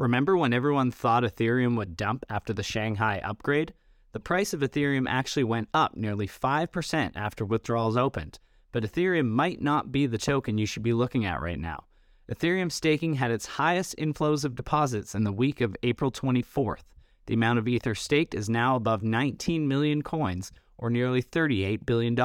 Remember when everyone thought Ethereum would dump after the Shanghai upgrade? The price of Ethereum actually went up nearly 5% after withdrawals opened, but Ethereum might not be the token you should be looking at right now. Ethereum staking had its highest inflows of deposits in the week of April 24th. The amount of Ether staked is now above 19 million coins, or nearly $38 billion.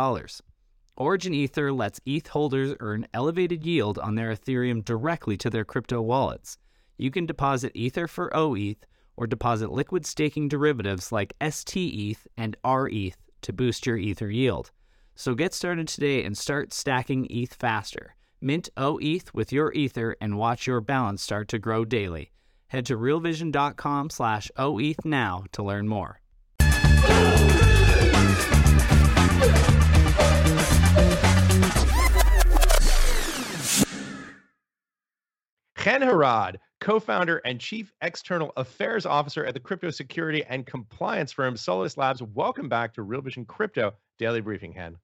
Origin Ether lets ETH holders earn elevated yield on their Ethereum directly to their crypto wallets you can deposit Ether for OETH or deposit liquid staking derivatives like STETH and RETH to boost your Ether yield. So get started today and start stacking ETH faster. Mint OETH with your Ether and watch your balance start to grow daily. Head to realvision.com slash OETH now to learn more. Chen Arad co-founder and chief external affairs officer at the crypto security and compliance firm Solidus Labs. Welcome back to Real Vision Crypto Daily Briefing, Chen.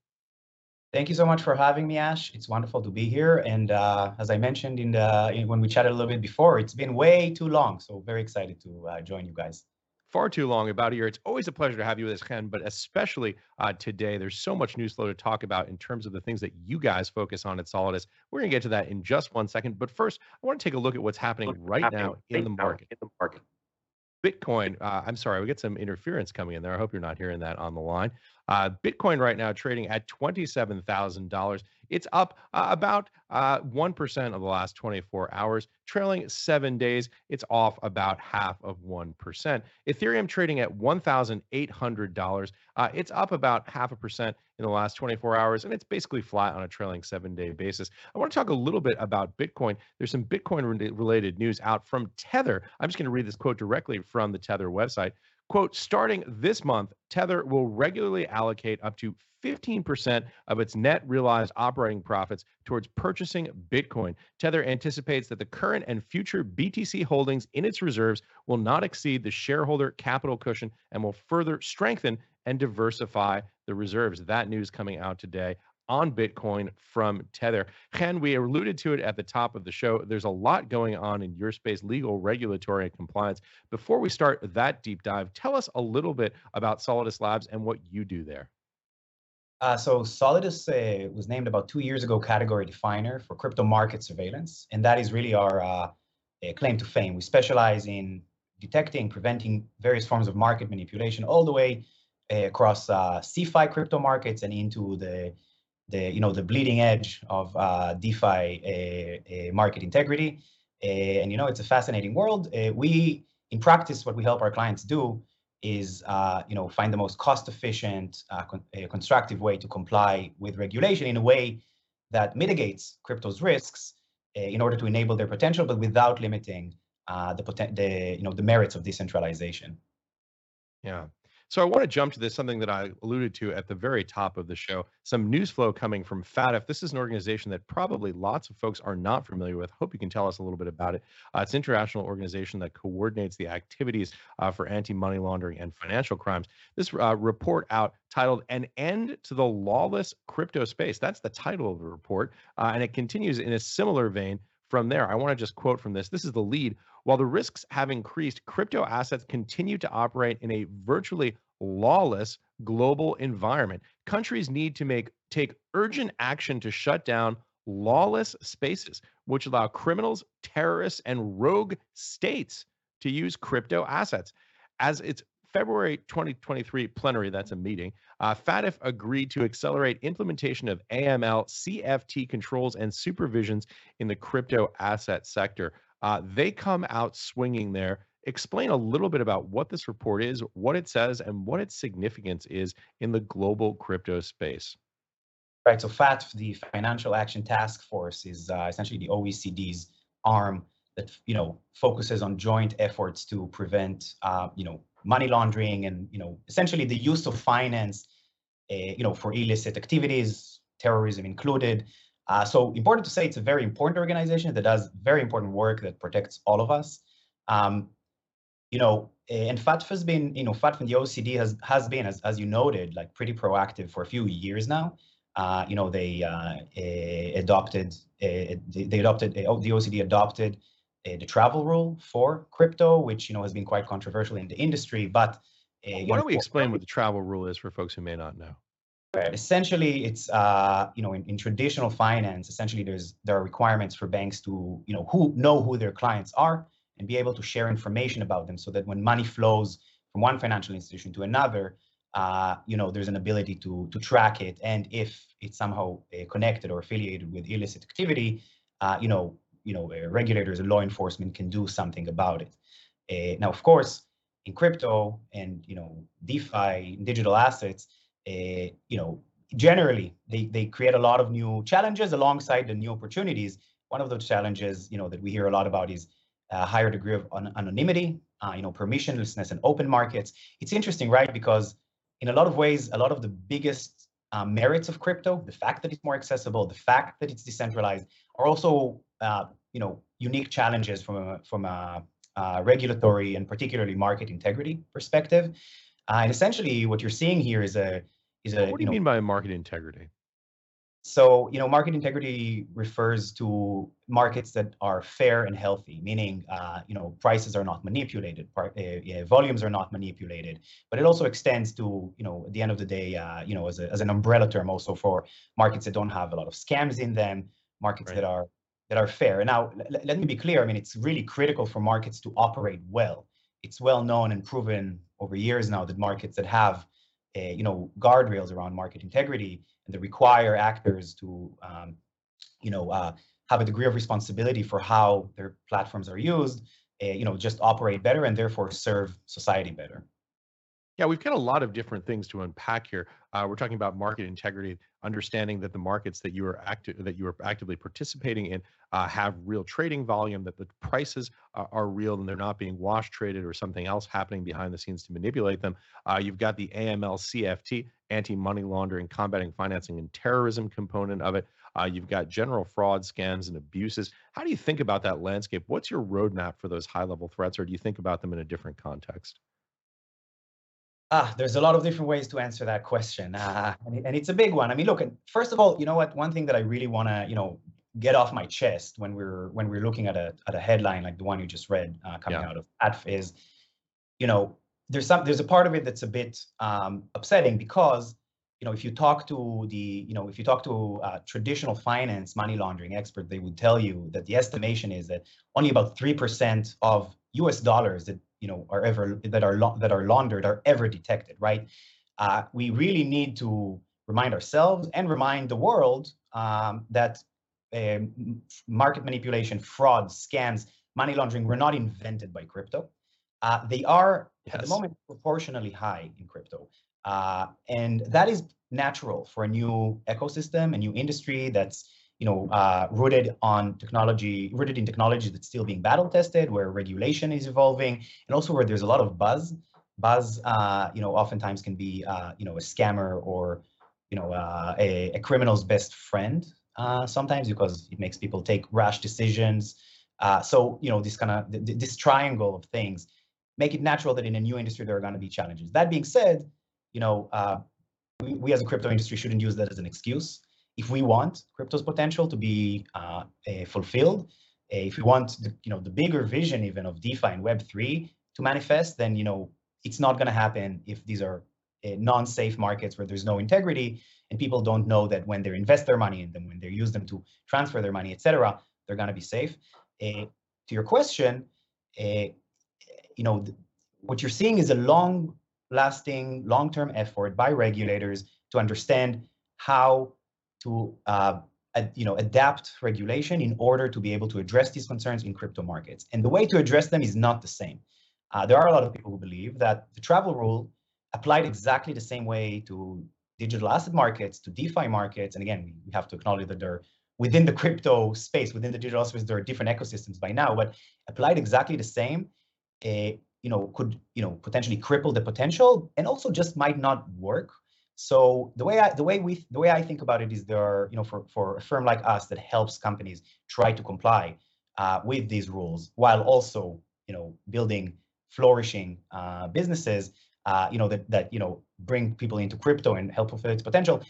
Thank you so much for having me, Ash. It's wonderful to be here. And uh, as I mentioned in the in, when we chatted a little bit before, it's been way too long. So very excited to uh, join you guys far too long, about a year. It's always a pleasure to have you with us, Chen, but especially uh, today. There's so much news flow to talk about in terms of the things that you guys focus on at Solidus. We're going to get to that in just one second. But first, I want to take a look at what's happening right happening now in the market. In the market. Bitcoin, uh, I'm sorry, we get some interference coming in there. I hope you're not hearing that on the line. Uh, Bitcoin right now trading at $27,000. It's up uh, about uh, 1% of the last 24 hours. Trailing seven days, it's off about half of 1%. Ethereum trading at $1,800. Uh, it's up about half a percent in the last 24 hours, and it's basically flat on a trailing seven day basis. I want to talk a little bit about Bitcoin. There's some Bitcoin related news out from Tether. I'm just going to read this quote directly from the Tether website. Quote, starting this month, Tether will regularly allocate up to 15% of its net realized operating profits towards purchasing Bitcoin. Tether anticipates that the current and future BTC holdings in its reserves will not exceed the shareholder capital cushion and will further strengthen and diversify the reserves. That news coming out today on Bitcoin from Tether. Chen, we alluded to it at the top of the show. There's a lot going on in your space, legal, regulatory, and compliance. Before we start that deep dive, tell us a little bit about Solidus Labs and what you do there. Uh, so Solidus uh, was named about two years ago category definer for crypto market surveillance, and that is really our uh, claim to fame. We specialize in detecting, preventing various forms of market manipulation all the way uh, across uh, CeFi crypto markets and into the the you know the bleeding edge of uh, DeFi uh, uh, market integrity. Uh, and you know it's a fascinating world. Uh, we in practice what we help our clients do is you know find the most cost efficient, con constructive way to comply with regulation in a way that mitigates crypto's risks in order to enable their potential, but without limiting the, the you know the merits of decentralization. Yeah, so I want to jump to this, something that I alluded to at the very top of the show, some news flow coming from FATF. This is an organization that probably lots of folks are not familiar with. Hope you can tell us a little bit about it. Uh, it's an international organization that coordinates the activities uh, for anti-money laundering and financial crimes. This uh, report out titled "An End to the Lawless Crypto Space." That's the title of the report, uh, and it continues in a similar vein from there. I want to just quote from this. This is the lead. While the risks have increased, crypto assets continue to operate in a virtually lawless global environment. Countries need to make take urgent action to shut down lawless spaces which allow criminals, terrorists, and rogue states to use crypto assets. As its February 2023 plenary, that's a meeting, uh, FATF agreed to accelerate implementation of AML CFT controls and supervisions in the crypto asset sector. Uh, they come out swinging there. Explain a little bit about what this report is, what it says, and what its significance is in the global crypto space. Right. So FATF, the Financial Action Task Force, is uh, essentially the OECD's arm that you know focuses on joint efforts to prevent uh, you know money laundering and you know essentially the use of finance uh, you know for illicit activities, terrorism included. Uh, so important to say it's a very important organization that does very important work that protects all of us. Um, you know, and FATF has been, you know, FATF and the OECD has has been, as, as you noted, like pretty proactive for a few years now. Uh, you know, they uh, adopted, they, adopted, the OECD adopted the travel rule for crypto, which you know has been quite controversial in the industry. But uh, why don't we explain what the travel rule is for folks who may not know? Essentially, it's uh, you know in, in traditional finance, essentially there's there are requirements for banks to you know who know who their clients are and be able to share information about them, so that when money flows from one financial institution to another, uh, you know there's an ability to to track it, and if it's somehow uh, connected or affiliated with illicit activity, uh, you know you know uh, regulators and law enforcement can do something about it. Uh, now, of course, in crypto and you know DeFi, digital assets uh, you know, generally they, they create a lot of new challenges alongside the new opportunities. One of those challenges, you know, that we hear a lot about is a higher degree of an anonymity, uh, you know, permissionlessness and open markets. It's interesting, right? Because in a lot of ways, a lot of the biggest uh, merits of crypto, the fact that it's more accessible, the fact that it's decentralized, are also, uh, you know, unique challenges from a from a uh, regulatory and particularly market integrity perspective. Uh, and essentially, what you're seeing here is a is a. What do you, you know, mean by market integrity? So, you know, market integrity refers to markets that are fair and healthy, meaning, uh, you know, prices are not manipulated, part, uh, volumes are not manipulated. But it also extends to, you know, at the end of the day, uh, you know, as, a, as an umbrella term also for markets that don't have a lot of scams in them, markets right. that are that are fair. And now, let me be clear. I mean, it's really critical for markets to operate well. It's well known and proven over years now that markets that have a, you know guardrails around market integrity and that require actors to um, you know uh, have a degree of responsibility for how their platforms are used uh, you know just operate better and therefore serve society better yeah, we've got a lot of different things to unpack here. Uh, we're talking about market integrity, understanding that the markets that you are active that you are actively participating in uh, have real trading volume, that the prices uh, are real and they're not being wash traded or something else happening behind the scenes to manipulate them. Uh, you've got the AML CFT, anti-money laundering, combating financing and terrorism component of it. Uh, you've got general fraud, scams, and abuses. How do you think about that landscape? What's your roadmap for those high-level threats, or do you think about them in a different context? Ah, there's a lot of different ways to answer that question, uh, and, and, it's a big one. I mean, look, first of all, you know what? One thing that I really want to, you know, get off my chest when we're when we're looking at a at a headline like the one you just read uh, coming yeah. out of ATF is, you know, there's some there's a part of it that's a bit um, upsetting because you know if you talk to the you know if you talk to uh, traditional finance money laundering expert, they would tell you that the estimation is that only about three percent of U.S. dollars that you know are ever that are that are laundered are ever detected, right? Uh, we really need to remind ourselves and remind the world um, that uh, market manipulation, fraud, scams, money laundering were not invented by crypto. Uh, they are yes. at the moment proportionally high in crypto, uh, and that is natural for a new ecosystem, a new industry that's you know, uh, rooted on technology, rooted in technology that's still being battle tested, where regulation is evolving, and also where there's a lot of buzz. Buzz, uh, you know, oftentimes can be, uh, you know, a scammer or, you know, uh, a, a, criminal's best friend uh, sometimes because it makes people take rash decisions. Uh, so, you know, this kind of th this triangle of things make it natural that in a new industry there are going to be challenges. That being said, you know, we, we as a crypto industry shouldn't use that as an excuse if we want crypto's potential to be uh, fulfilled, if we want the, you know the bigger vision even of DeFi and Web3 to manifest, then you know it's not going to happen if these are uh, non-safe markets where there's no integrity and people don't know that when they invest their money in them, when they use them to transfer their money, etc., they're going to be safe. Uh, to your question, uh, you know, what you're seeing is a long-lasting, long-term effort by regulators to understand how to uh, ad, you know adapt regulation in order to be able to address these concerns in crypto markets. And the way to address them is not the same. Uh, there are a lot of people who believe that the travel rule applied exactly the same way to digital asset markets, to DeFi markets. And again, we have to acknowledge that they're within the crypto space, within the digital space, there are different ecosystems by now, but applied exactly the same, uh, you know, could you know potentially cripple the potential, and also just might not work so the way I the way we the way I think about it is there are you know for for a firm like us that helps companies try to comply uh, with these rules while also you know building flourishing uh, businesses uh, you know that that you know bring people into crypto and help fulfill its potential.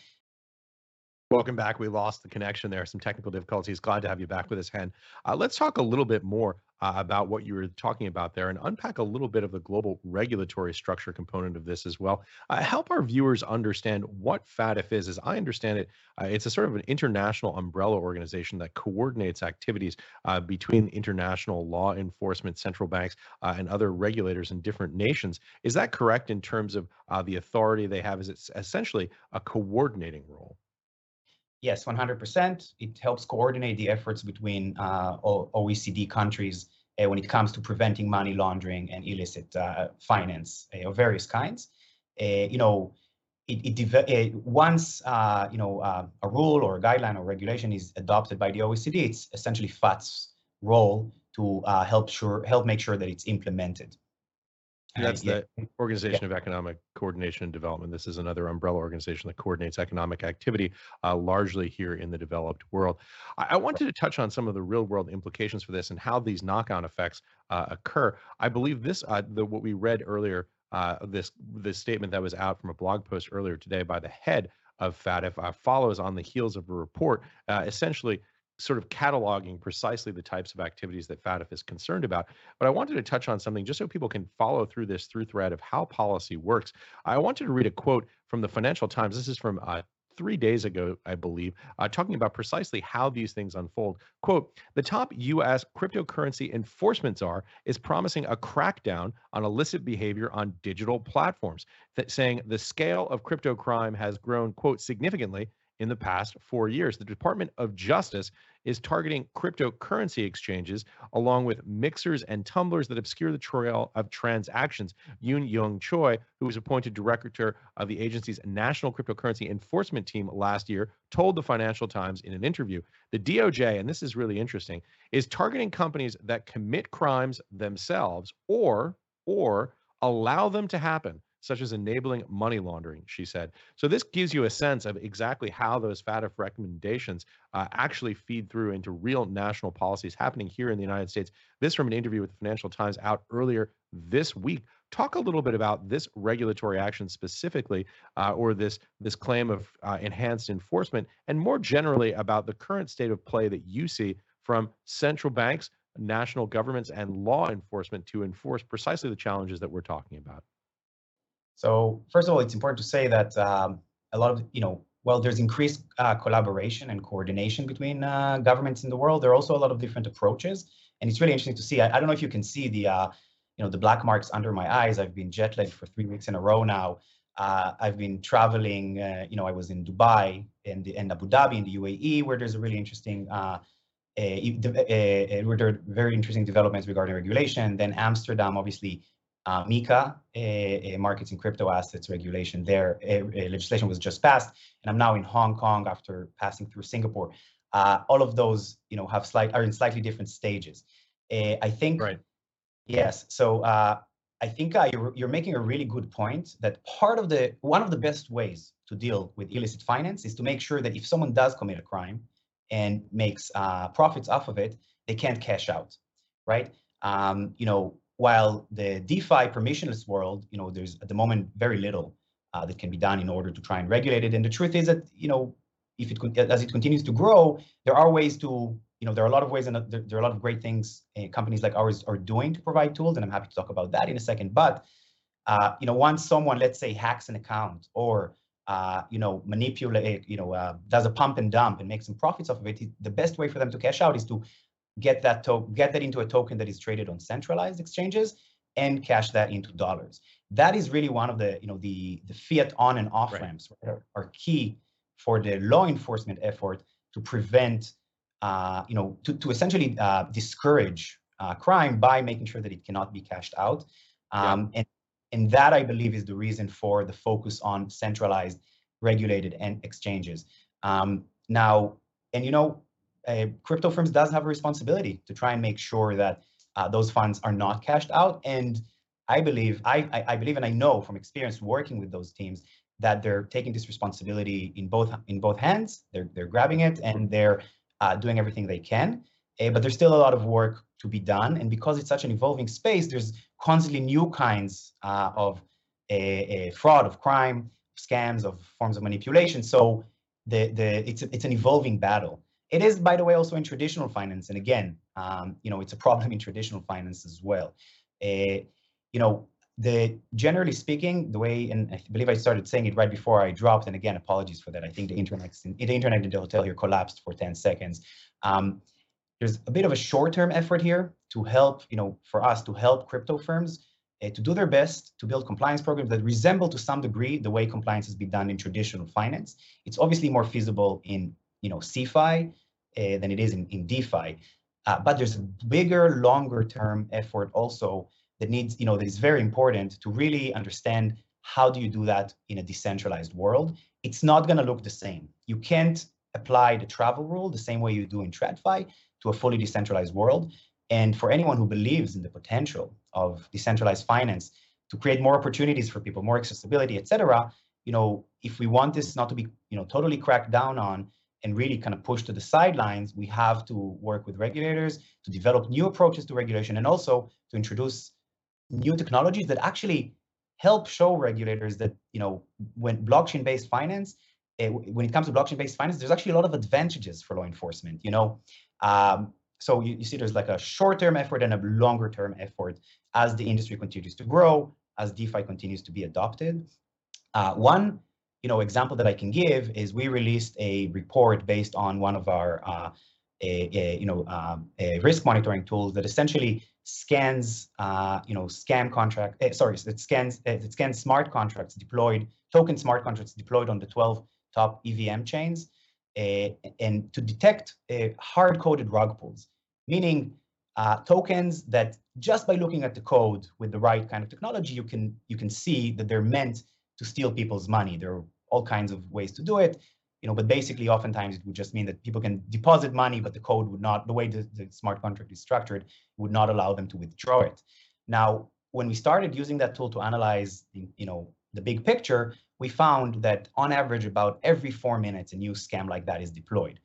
Welcome back. We lost the connection there. Some technical difficulties. Glad to have you back with us, Chen. Uh, let's talk a little bit more uh, about what you were talking about there and unpack a little bit of the global regulatory structure component of this as well. Uh, help our viewers understand what FATF is. As I understand it, uh, it's a sort of an international umbrella organization that coordinates activities uh, between international law enforcement, central banks, uh, and other regulators in different nations. Is that correct in terms of uh, the authority they have? Is it essentially a coordinating role? Yes, 100%. It helps coordinate the efforts between uh, OECD countries uh, when it comes to preventing money laundering and illicit uh, finance uh, of various kinds. Uh, you know, it, it uh, once you know a rule or a guideline or regulation is adopted by the OECD, it's essentially FATF's role to help sure help make sure that it's implemented. That's the Organization yeah. of Economic Coordination and Development. This is another umbrella organization that coordinates economic activity, uh, largely here in the developed world. I, I, wanted to touch on some of the real world implications for this and how these knock-on effects uh, occur. I believe this, uh, the, what we read earlier, uh, this this statement that was out from a blog post earlier today by the head of FATF uh, follows on the heels of a report, uh, essentially sort of cataloging precisely the types of activities that FATF is concerned about. But I wanted to touch on something just so people can follow through this through thread of how policy works. I wanted to read a quote from the Financial Times. This is from uh, three days ago, I believe, uh, talking about precisely how these things unfold. Quote The top U.S. cryptocurrency enforcement czar is promising a crackdown on illicit behavior on digital platforms, that saying the scale of crypto crime has grown, quote, significantly in the past four years. The Department of Justice is targeting cryptocurrency exchanges along with mixers and tumblers that obscure the trail of transactions. Eun Young Choi, who was appointed director of the agency's National Cryptocurrency Enforcement Team last year, told the Financial Times in an interview the DOJ, and this is really interesting, is targeting companies that commit crimes themselves or or allow them to happen such as enabling money laundering, she said. So this gives you a sense of exactly how those FATF recommendations uh, actually feed through into real national policies happening here in the United States. This from an interview with the Financial Times out earlier this week. Talk a little bit about this regulatory action specifically, uh, or this this claim of uh, enhanced enforcement, and more generally about the current state of play that you see from central banks, national governments, and law enforcement to enforce precisely the challenges that we're talking about. So first of all, it's important to say that um, a lot of, you know, well, there's increased uh, collaboration and coordination between uh, governments in the world. There are also a lot of different approaches, and it's really interesting to see. I, I don't know if you can see the, uh, you know, the black marks under my eyes. I've been jet lagged for three weeks in a row now. Uh, I've been traveling. Uh, you know, I was in Dubai and in Abu Dhabi in the UAE, where there's a really interesting uh, a, a, where there are very interesting developments regarding regulation. Then Amsterdam, obviously, uh, MiCA, a, markets in crypto assets regulation. There, legislation was just passed, and I'm now in Hong Kong after passing through Singapore. Uh, all of those, you know, have slight are in slightly different stages. Uh, I think, right. yes. So uh, I think uh, you're you're making a really good point that part of the one of the best ways to deal with illicit finance is to make sure that if someone does commit a crime and makes uh, profits off of it, they can't cash out, right? Um, you know, while the DeFi permissionless world, you know, there's at the moment very little uh, that can be done in order to try and regulate it. And the truth is that, you know, if it as it continues to grow, there are ways to, you know, there are a lot of ways and there, there are a lot of great things uh, companies like ours are doing to provide tools, and I'm happy to talk about that in a second. But, uh, you know, once someone, let's say, hacks an account or uh, you know, manipulate, you know, uh, does a pump and dump and makes some profits off of it, the best way for them to cash out is to get that to- get that into a token that is traded on centralized exchanges and cash that into dollars. That is really one of the you know the the fiat on and off right. ramps are, are, key for the law enforcement effort to prevent uh, you know to, to essentially uh, discourage uh, crime by making sure that it cannot be cashed out. Um, yeah. and and that I believe is the reason for the focus on centralized regulated and exchanges. Um, now, and you know, uh, crypto firms does have a responsibility to try and make sure that uh, those funds are not cashed out. And I believe, I, I, believe, and I know from experience working with those teams that they're taking this responsibility in both in both hands. They're they're grabbing it and they're uh, doing everything they can. Uh, but there's still a lot of work to be done. And because it's such an evolving space, there's constantly new kinds uh, of a, a fraud, of crime, scams, of forms of manipulation. So the the it's it's an evolving battle. It is, by the way, also in traditional finance. And again, um, you know, it's a problem in traditional finance as well. Uh, you know, the generally speaking, the way, and I believe I started saying it right before I dropped, and again, apologies for that. I think the internet, the internet in the hotel here collapsed for 10 seconds. Um, there's a bit of a short-term effort here to help, you know, for us to help crypto firms uh, to do their best to build compliance programs that resemble to some degree the way compliance has been done in traditional finance. It's obviously more feasible in, you know, CeFi uh, than it is in, in DeFi. Uh, but there's a bigger, longer term effort also that needs, you know, that is very important to really understand how do you do that in a decentralized world. It's not going to look the same. You can't apply the travel rule the same way you do in TradFi to a fully decentralized world. And for anyone who believes in the potential of decentralized finance to create more opportunities for people, more accessibility, et cetera, you know, if we want this not to be, you know, totally cracked down on and really kind of pushed to the sidelines, we have to work with regulators to develop new approaches to regulation and also to introduce new technologies that actually help show regulators that you know when blockchain-based finance, uh, when it comes to blockchain-based finance, there's actually a lot of advantages for law enforcement. You know, um, so you, you see there's like a short-term effort and a longer-term effort as the industry continues to grow, as DeFi continues to be adopted. Uh, one you know example that I can give is we released a report based on one of our uh, a, a, you know um, a risk monitoring tools that essentially scans, uh, you know, scam contract, uh, sorry, it scans, uh, it scans smart contracts deployed, token smart contracts deployed on the 12 top EVM chains, uh, and to detect hard-coded rug pulls, meaning tokens that just by looking at the code with the right kind of technology, you can you can see that they're meant to steal people's money. There are all kinds of ways to do it you know, but basically oftentimes it would just mean that people can deposit money, but the code would not, the way the, the smart contract is structured, would not allow them to withdraw it. Now, when we started using that tool to analyze, you know, the big picture, we found that on average, about every four minutes, a new scam like that is deployed.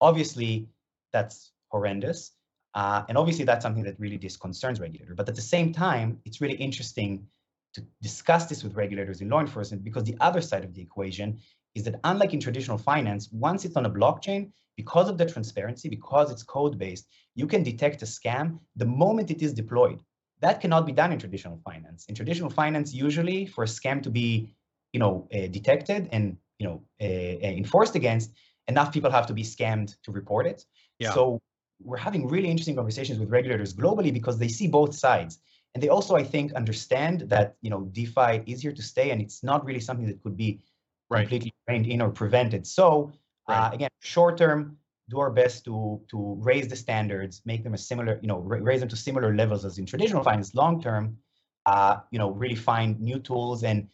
Obviously, that's horrendous. Uh, and obviously, that's something that really disconcerts regulators. But at the same time, it's really interesting to discuss this with regulators in law enforcement because the other side of the equation is that unlike in traditional finance, once it's on a blockchain, because of the transparency, because it's code-based, you can detect a scam the moment it is deployed. That cannot be done in traditional finance. In traditional finance, usually for a scam to be, you know, uh, detected and you know uh, enforced against, enough people have to be scammed to report it. Yeah. So we're having really interesting conversations with regulators globally because they see both sides. And they also, I think, understand that you know DeFi is here to stay, and it's not really something that could be right. completely reined in or prevented. So uh, right. uh, again, short term, do our best to to raise the standards, make them a similar, you know, raise them to similar levels as in traditional finance. Long term, uh, you know, really find new tools and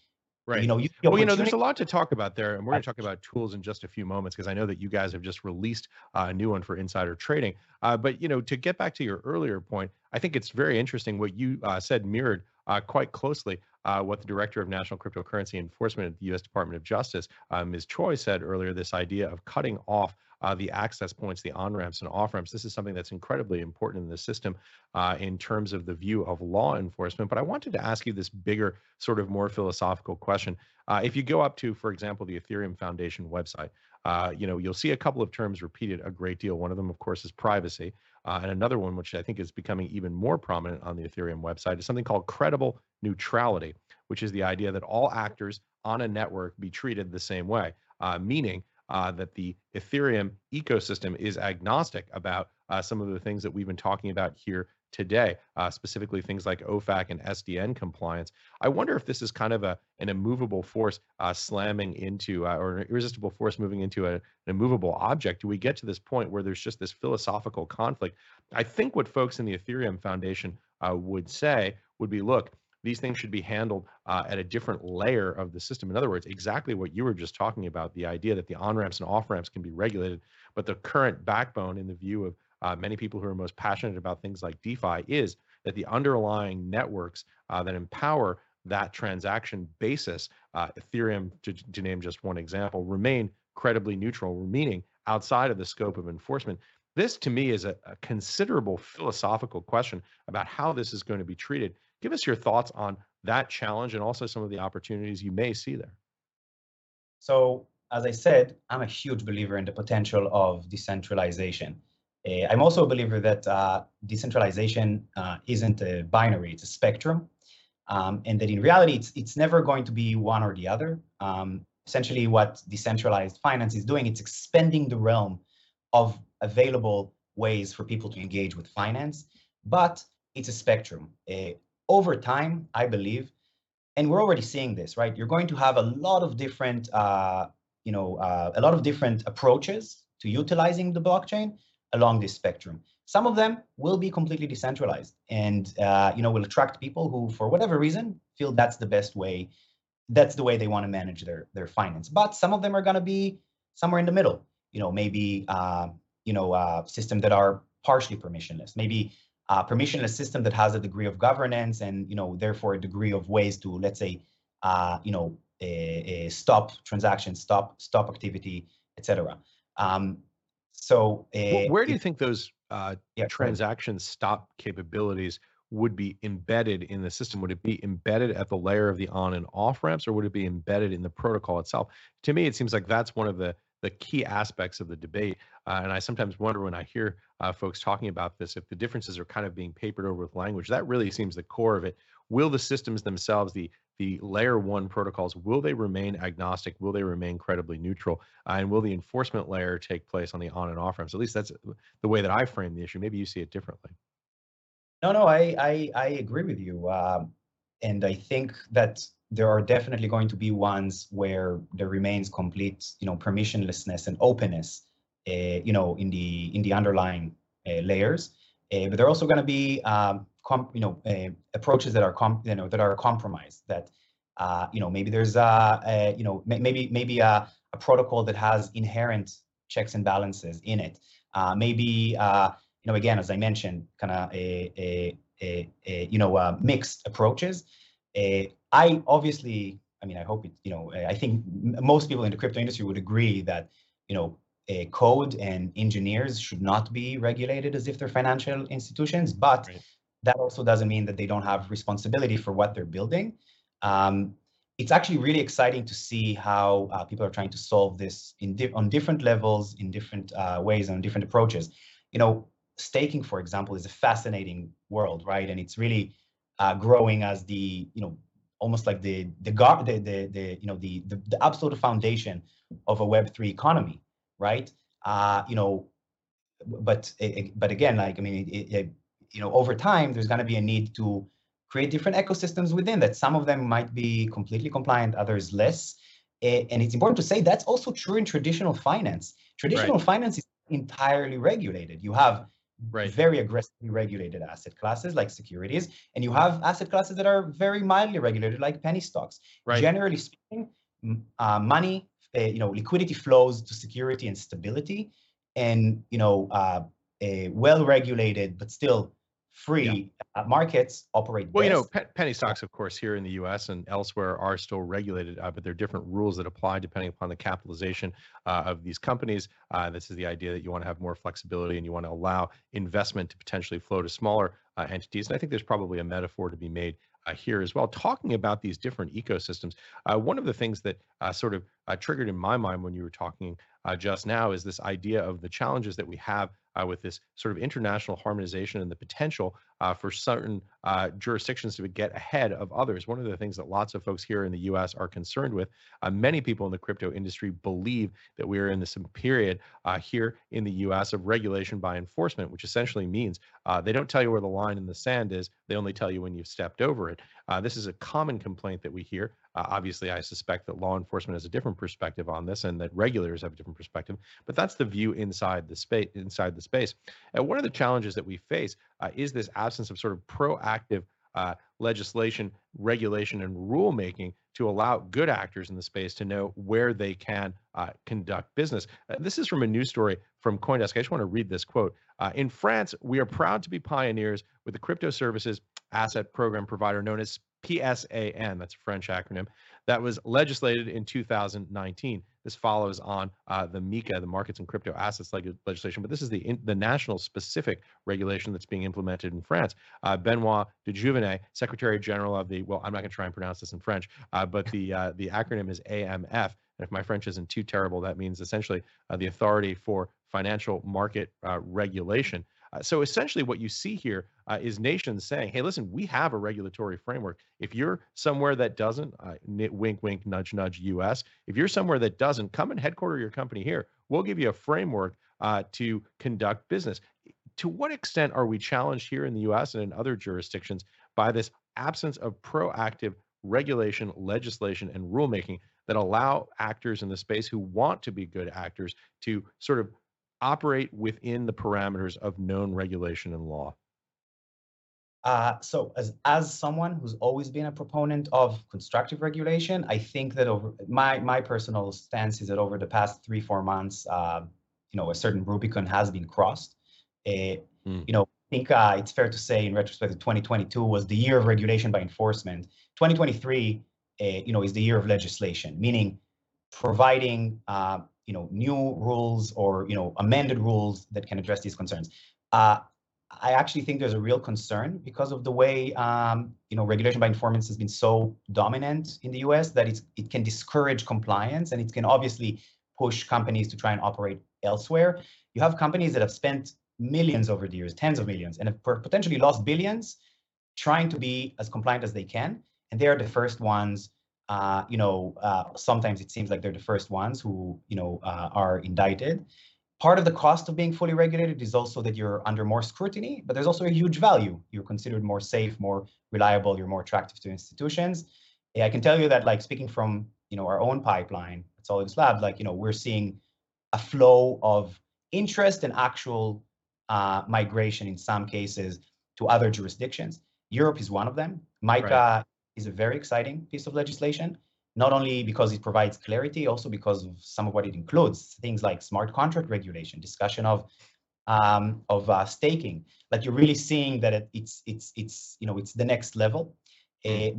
Right. You know, you, well, you know, there's a lot to talk about there, and we're going to talk about tools in just a few moments because I know that you guys have just released uh, a new one for insider trading. Uh, but you know, to get back to your earlier point, I think it's very interesting what you uh, said mirrored uh, quite closely uh, what the director of national cryptocurrency enforcement at the U.S. Department of Justice, uh, Ms. Choi, said earlier. This idea of cutting off uh, the access points, the on ramps and off ramps. This is something that's incredibly important in the system uh, in terms of the view of law enforcement. But I wanted to ask you this bigger, sort of more philosophical question. Uh, if you go up to, for example, the Ethereum Foundation website, uh, you know, you'll see a couple of terms repeated a great deal. One of them, of course, is privacy. Uh, and another one, which I think is becoming even more prominent on the Ethereum website, is something called credible neutrality, which is the idea that all actors on a network be treated the same way, uh, meaning uh, that the Ethereum ecosystem is agnostic about uh, some of the things that we've been talking about here today, uh, specifically things like OFAC and SDN compliance. I wonder if this is kind of a an immovable force uh, slamming into, uh, or an irresistible force moving into a, an immovable object. Do we get to this point where there's just this philosophical conflict? I think what folks in the Ethereum Foundation uh, would say would be, look, these things should be handled uh, at a different layer of the system. In other words, exactly what you were just talking about the idea that the on ramps and off ramps can be regulated, but the current backbone, in the view of uh, many people who are most passionate about things like DeFi, is that the underlying networks uh, that empower that transaction basis, uh, Ethereum, to, to name just one example, remain credibly neutral, meaning outside of the scope of enforcement. This, to me, is a, a considerable philosophical question about how this is going to be treated Give us your thoughts on that challenge and also some of the opportunities you may see there. So, as I said, I'm a huge believer in the potential of decentralization. Uh, I'm also a believer that uh, decentralization uh, isn't a binary; it's a spectrum, um, and that in reality, it's it's never going to be one or the other. Um, essentially, what decentralized finance is doing, it's expanding the realm of available ways for people to engage with finance, but it's a spectrum. Uh, over time, I believe, and we're already seeing this, right? You're going to have a lot of different, uh, you know, uh, a lot of different approaches to utilizing the blockchain along this spectrum. Some of them will be completely decentralized, and uh, you know, will attract people who, for whatever reason, feel that's the best way, that's the way they want to manage their their finance. But some of them are going to be somewhere in the middle. You know, maybe uh, you know, uh, systems that are partially permissionless. Maybe a permissionless system that has a degree of governance and you know therefore a degree of ways to let's say uh, you know a, a stop transactions, stop stop activity, etc. Um, so uh, where do you think those uh, yeah, transaction stop capabilities would be embedded in the system? Would it be embedded at the layer of the on and off ramps, or would it be embedded in the protocol itself? To me, it seems like that's one of the the key aspects of the debate. Uh, and I sometimes wonder when I hear uh, folks talking about this if the differences are kind of being papered over with language. That really seems the core of it. Will the systems themselves, the the layer one protocols, will they remain agnostic? Will they remain credibly neutral? Uh, and will the enforcement layer take place on the on and off ramps? At least that's the way that I frame the issue. Maybe you see it differently. No, no, I I, I agree with you, um, and I think that there are definitely going to be ones where there remains complete, you know, permissionlessness and openness, uh, you know, in the in the underlying uh, layers. Uh, but there are also going to be, um, you know, eh, approaches that are, you know, that are compromised. That, uh, you know, maybe there's a, a you know, maybe maybe a, a, protocol that has inherent checks and balances in it. Uh, maybe, uh, you know, again, as I mentioned, kind of a, a, a, a, you know, mixed approaches. Eh, I obviously, I mean, I hope it, you know, eh, I think most people in the crypto industry would agree that, you know, code and engineers should not be regulated as if they're financial institutions, but right. That also doesn't mean that they don't have responsibility for what they're building. Um, it's actually really exciting to see how uh, people are trying to solve this di on different levels, in different uh, ways, and different approaches. You know, staking, for example, is a fascinating world, right? And it's really uh, growing as the you know almost like the the the the, the you know the, the, the absolute foundation of a Web three economy, right? Uh, you know, but but again, like I mean, it, it, you know, over time, there's going to be a need to create different ecosystems within that. Some of them might be completely compliant, others less. And it's important to say that's also true in traditional finance. Traditional right. finance is entirely regulated. You have right. very aggressively regulated asset classes like securities, and you have asset classes that are very mildly regulated like penny stocks. Right. Generally speaking, uh, money, uh, you know, liquidity flows to security and stability, and you know, uh, a well-regulated but still free yeah. uh, markets operate. Well, best. you know, pe- penny stocks, of course, here in the U.S. and elsewhere are still regulated, uh, but there are different rules that apply depending upon the capitalization uh, of these companies. Uh, this is the idea that you want to have more flexibility and you want to allow investment to potentially flow to smaller uh, entities. And I think there's probably a metaphor to be made uh, here as well. Talking about these different ecosystems, uh, one of the things that uh, sort of uh, triggered in my mind when you were talking just now is this idea of the challenges that we have uh, with this sort of international harmonization and the potential uh, for certain uh, jurisdictions to get ahead of others. One of the things that lots of folks here in the US are concerned with, uh, many people in the crypto industry believe that we are in this period uh, here in the US of regulation by enforcement, which essentially means uh, they don't tell you where the line in the sand is, they only tell you when you've stepped over it. This is a common complaint that we hear uh, obviously, I suspect that law enforcement has a different perspective on this, and that regulators have a different perspective. But that's the view inside the space. Inside the space, and one of the challenges that we face uh, is this absence of sort of proactive uh, legislation, regulation, and rulemaking to allow good actors in the space to know where they can uh, conduct business. Uh, this is from a news story from CoinDesk. I just want to read this quote. Uh, in France, we are proud to be pioneers with the crypto services asset program provider known as PSAN, that's a French acronym, that was legislated in 2019. This follows on uh, the MiCA, the Markets and Crypto Assets leg- legislation, but this is the in, the national specific regulation that's being implemented in France. Uh, Benoit de Juvigny, Secretary General of the, well, I'm not going to try and pronounce this in French, uh, but the uh, the acronym is AMF. And if my French isn't too terrible, that means essentially uh, the authority for financial market uh, regulation. Uh, so essentially, what you see here uh, is nations saying, "Hey, listen, we have a regulatory framework. If you're somewhere that doesn't, uh, wink, wink, nudge, nudge, U.S. If you're somewhere that doesn't, come and headquarter your company here. We'll give you a framework uh, to conduct business." To what extent are we challenged here in the U.S. and in other jurisdictions by this absence of proactive regulation, legislation, and rulemaking that allow actors in the space who want to be good actors to sort of operate within the parameters of known regulation and law? Uh, so as as someone who's always been a proponent of constructive regulation, I think that over my my personal stance is that over the past three four months, uh, you know, a certain Rubicon has been crossed. Uh, mm. You know, I think uh, it's fair to say in retrospect that 2022 was the year of regulation by enforcement. 2023, uh, you know, is the year of legislation, meaning providing uh, you know new rules or you know amended rules that can address these concerns. Uh, I actually think there's a real concern because of the way um, you know regulation by informants has been so dominant in the U.S. that it's, it can discourage compliance and it can obviously push companies to try and operate elsewhere. You have companies that have spent millions over the years, tens of millions, and have potentially lost billions trying to be as compliant as they can, and they are the first ones uh, you know, uh, sometimes it seems like they're the first ones who, you know, uh, are indicted. Part of the cost of being fully regulated is also that you're under more scrutiny, but there's also a huge value. You're considered more safe, more reliable, you're more attractive to institutions. Yeah, I can tell you that, like speaking from, you know, our own pipeline at Solidus Lab, like, you know, we're seeing a flow of interest and actual uh, migration in some cases to other jurisdictions. Europe is one of them. MICA right is a very exciting piece of legislation, not only because it provides clarity, also because of some of what it includes, things like smart contract regulation, discussion of um, of uh, staking. Like you're really seeing that it, it's it's it's you know it's the next level. Uh,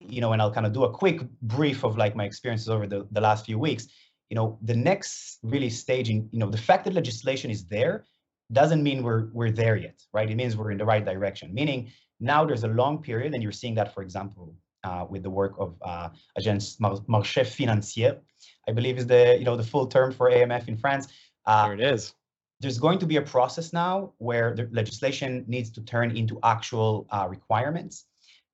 you know, and I'll kind of do a quick brief of like my experiences over the, the last few weeks. You know, the next really staging, you know, the fact that legislation is there doesn't mean we're we're there yet, right? It means we're in the right direction. Meaning now there's a long period, and you're seeing that, for example, uh, with the work of uh, Agence Marché Financier, I believe is the you know the full term for AMF in France. Uh, there it is. There's going to be a process now where the legislation needs to turn into actual uh, requirements,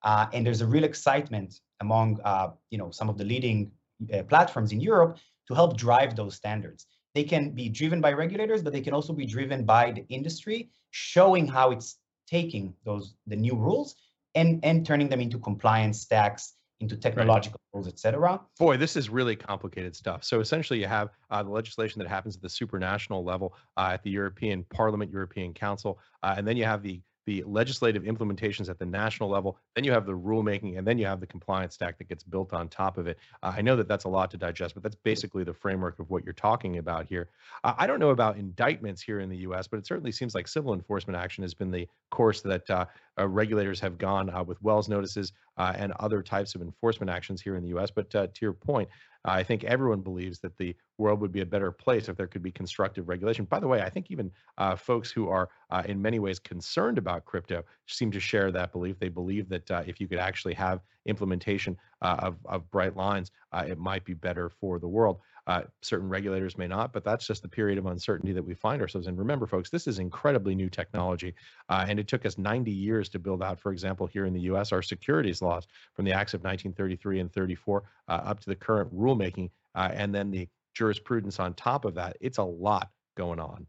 uh, and there's a real excitement among uh, you know some of the leading uh, platforms in Europe to help drive those standards. They can be driven by regulators, but they can also be driven by the industry, showing how it's taking those the new rules and and turning them into compliance stacks into technological right. rules, et cetera. Boy, this is really complicated stuff. So essentially, you have uh, the legislation that happens at the supranational level uh, at the European Parliament, European Council, uh, and then you have the the legislative implementations at the national level, then you have the rulemaking, and then you have the compliance stack that gets built on top of it. Uh, I know that that's a lot to digest, but that's basically the framework of what you're talking about here. Uh, I don't know about indictments here in the U.S., but it certainly seems like civil enforcement action has been the course that uh, uh regulators have gone uh, with Wells notices uh, and other types of enforcement actions here in the U.S. But to your point, I think everyone believes that the world would be a better place if there could be constructive regulation. By the way, I think even uh, folks who are uh, in many ways concerned about crypto seem to share that belief. They believe that uh, if you could actually have implementation uh, of, of bright lines, uh, it might be better for the world. Uh, certain regulators may not, but that's just the period of uncertainty that we find ourselves in. Remember, folks, this is incredibly new technology, uh, and it took us 90 years to build out, for example, here in the U.S., our securities laws from the acts of 1933 and 34 uh, up to the current rulemaking, uh, and then the jurisprudence on top of that. It's a lot going on.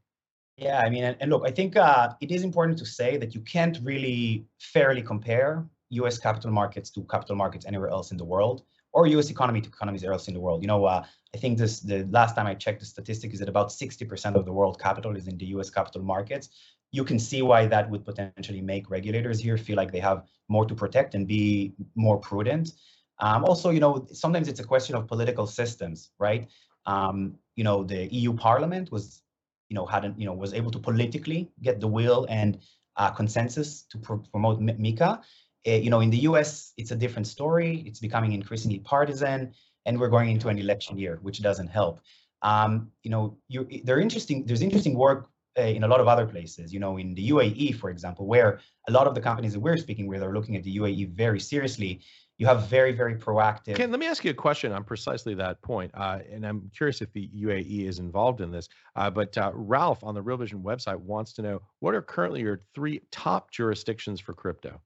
Yeah, I mean, and, and look, I think uh, it is important to say that you can't really fairly compare U.S. capital markets to capital markets anywhere else in the world or U.S. economy to economies else in the world. You know, uh, I think this the last time I checked the statistic is that about 60% of the world capital is in the U.S. capital markets. You can see why that would potentially make regulators here feel like they have more to protect and be more prudent. Um, also, you know, sometimes it's a question of political systems, right? Um, you know, the EU Parliament was, you know, hadn't, you know, was able to politically get the will and uh, consensus to pr promote MiCA. Uh, you know, in the US, it's a different story. It's becoming increasingly partisan, and we're going into an election year, which doesn't help. Um, you know, there interesting. There's interesting work uh, in a lot of other places. You know, in the UAE, for example, where a lot of the companies that we're speaking with are looking at the UAE very seriously. you have very, very proactive. Chen, let me ask you a question on precisely that point. Uh, and I'm curious if the UAE is involved in this. Uh, but uh, Ralph on the Real Vision website wants to know what are currently your three top jurisdictions for crypto?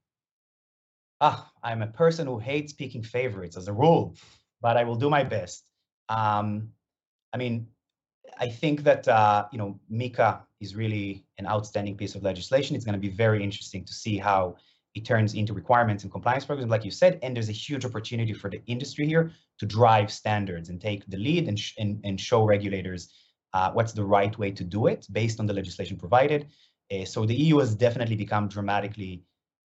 Ah, I'm a person who hates picking favorites as a rule, but I will do my best. Um, I mean, I think that uh, you know MiCA is really an outstanding piece of legislation. It's going to be very interesting to see how it turns into requirements and compliance programs, like you said, and there's a huge opportunity for the industry here to drive standards and take the lead and, sh- and, and show regulators uh, what's the right way to do it based on the legislation provided. Uh, so the EU has definitely become dramatically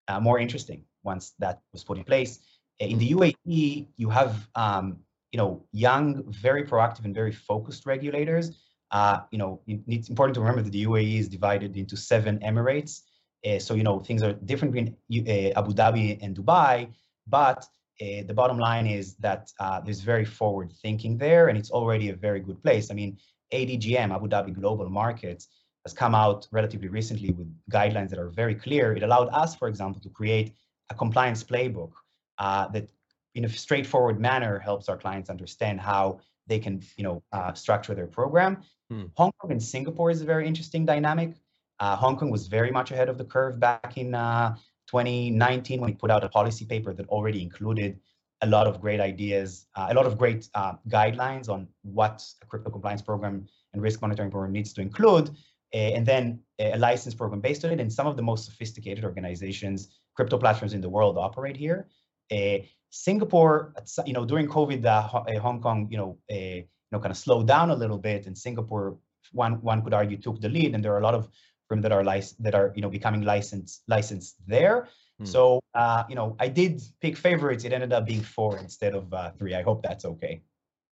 uh, more interesting once that was put in place. Uh, in the UAE, you have um, you know young, very proactive and very focused regulators. Uh, you know, it's important to remember that the UAE is divided into seven emirates. Uh, so, you know, things are different between uh, Abu Dhabi and Dubai, but uh, the bottom line is that there's very forward thinking there, and it's already a very good place. I mean, ADGM, Abu Dhabi Global Markets, has come out relatively recently with guidelines that are very clear. It allowed us, for example, to create a compliance playbook uh, that, in a straightforward manner, helps our clients understand how they can, you know, uh, structure their program. Hmm. Hong Kong and Singapore is a very interesting dynamic. Uh, Hong Kong was very much ahead of the curve back in uh, 2019 when we put out a policy paper that already included a lot of great ideas, uh, a lot of great uh, guidelines on what a crypto compliance program and risk monitoring program needs to include, and then a license program based on it. And some of the most sophisticated organizations, crypto platforms in the world operate here. Singapore, you know, during COVID, uh, Hong Kong, you know, you know, kind of slowed down a little bit, and Singapore, one one could argue, took the lead. And there are a lot of firms that are lic- that are you know becoming licensed licensed there. Hmm. So uh, you know, I did pick favorites. It ended up being four instead of uh, three. I hope that's okay.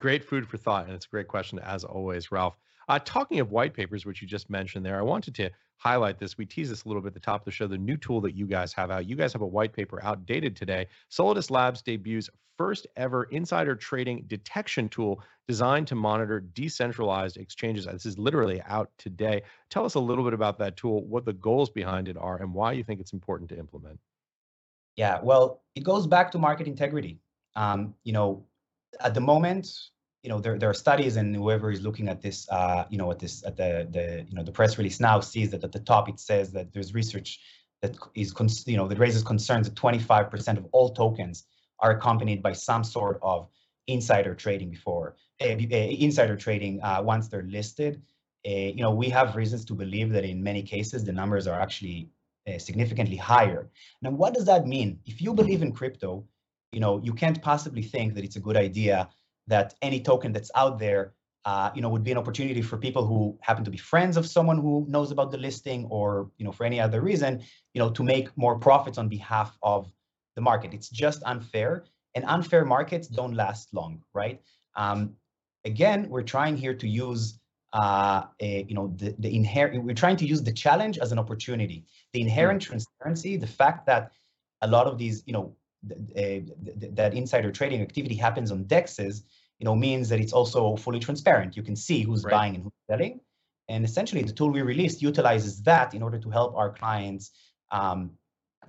Great food for thought, and it's a great question as always, Ralph. Uh, talking of white papers, which you just mentioned there, I wanted to highlight this. We tease this a little bit at the top of the show. The new tool that you guys have out. You guys have a white paper outdated today. Solidus Labs debuts first ever insider trading detection tool designed to monitor decentralized exchanges. This is literally out today. Tell us a little bit about that tool, what the goals behind it are, and why you think it's important to implement. Yeah, well, it goes back to market integrity. Um, you know, at the moment, you know, there, there are studies, and whoever is looking at this, uh, you know, at this, at the, the, you know, the press release now sees that at the top it says that there's research that is, you know, that raises concerns that 25% of all tokens are accompanied by some sort of insider trading before uh, insider trading uh, once they're listed. Uh, you know, we have reasons to believe that in many cases the numbers are actually significantly higher. Now, what does that mean? If you believe in crypto, you know, you can't possibly think that it's a good idea that any token that's out there, uh, you know, would be an opportunity for people who happen to be friends of someone who knows about the listing, or you know, for any other reason, you know, to make more profits on behalf of the market. It's just unfair, and unfair markets don't last long, right? Um, again, we're trying here to use uh, a, you know, the, the inherent, we're trying to use the challenge as an opportunity. The inherent mm. transparency, the fact that a lot of these, you know, th- th- that insider trading activity happens on dexes, you know, means that it's also fully transparent. You can see who's right. buying and who's selling. And essentially, the tool we released utilizes that in order to help our clients um,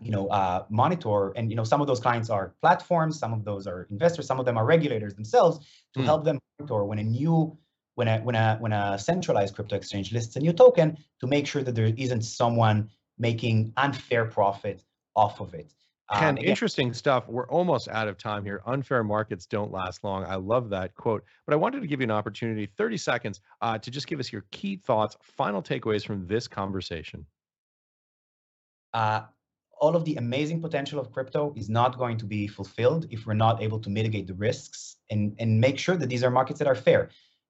you know, uh, monitor. And you know, some of those clients are platforms, some of those are investors, some of them are regulators themselves to mm. help them monitor when a new when a when a when a centralized crypto exchange lists a new token to make sure that there isn't someone making unfair profit off of it. And um, interesting stuff. We're almost out of time here. Unfair markets don't last long. I love that quote. But I wanted to give you an opportunity, 30 seconds, uh, to just give us your key thoughts, final takeaways from this conversation. Uh, all of the amazing potential of crypto is not going to be fulfilled if we're not able to mitigate the risks and, and make sure that these are markets that are fair.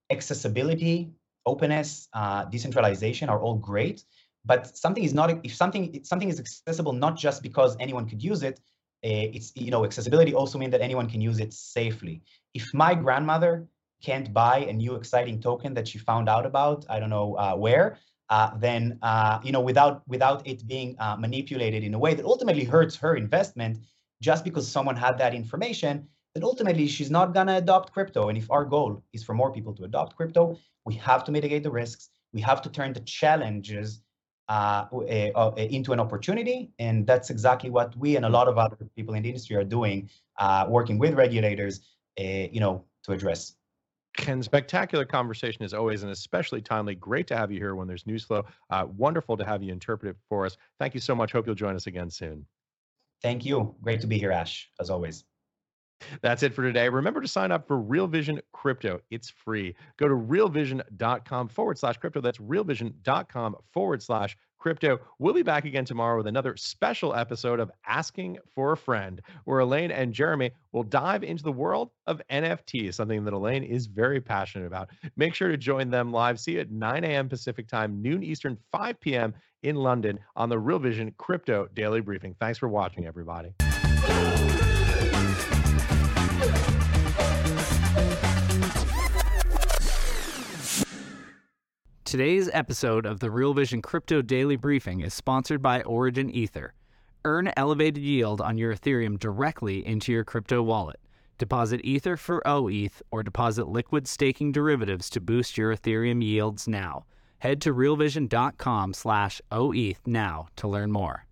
Accessibility, openness, uh, decentralization are all great, but something is not if something something is accessible not just because anyone could use it. Uh, it's you know accessibility also means that anyone can use it safely. If my grandmother can't buy a new exciting token that she found out about, I don't know uh, where, uh, then uh, you know without without it being uh, manipulated in a way that ultimately hurts her investment just because someone had that information then ultimately she's not going to adopt crypto and if our goal is for more people to adopt crypto we have to mitigate the risks we have to turn the challenges uh, a, a, into an opportunity. And that's exactly what we and a lot of other people in the industry are doing, uh, working with regulators, uh, you know, to address. Chen, spectacular conversation as always, and especially timely. Great to have you here when there's news flow. Uh, wonderful to have you interpret it for us. Thank you so much. Hope you'll join us again soon. Thank you. Great to be here, Ash, as always. That's it for today. Remember to sign up for Real Vision Crypto. It's free. Go to realvision.com forward slash crypto. That's realvision.com forward slash crypto. We'll be back again tomorrow with another special episode of Asking for a Friend, where Elaine and Jeremy will dive into the world of NFT, something that Elaine is very passionate about. Make sure to join them live. See you at 9 a.m. Pacific time, noon Eastern, 5 p.m. in London on the Real Vision Crypto Daily Briefing. Thanks for watching, everybody. Today's episode of the Real Vision Crypto Daily Briefing is sponsored by Origin Ether. Earn elevated yield on your Ethereum directly into your crypto wallet. Deposit Ether for OETH or deposit liquid staking derivatives to boost your Ethereum yields now. Head to realvision.com slash OETH now to learn more.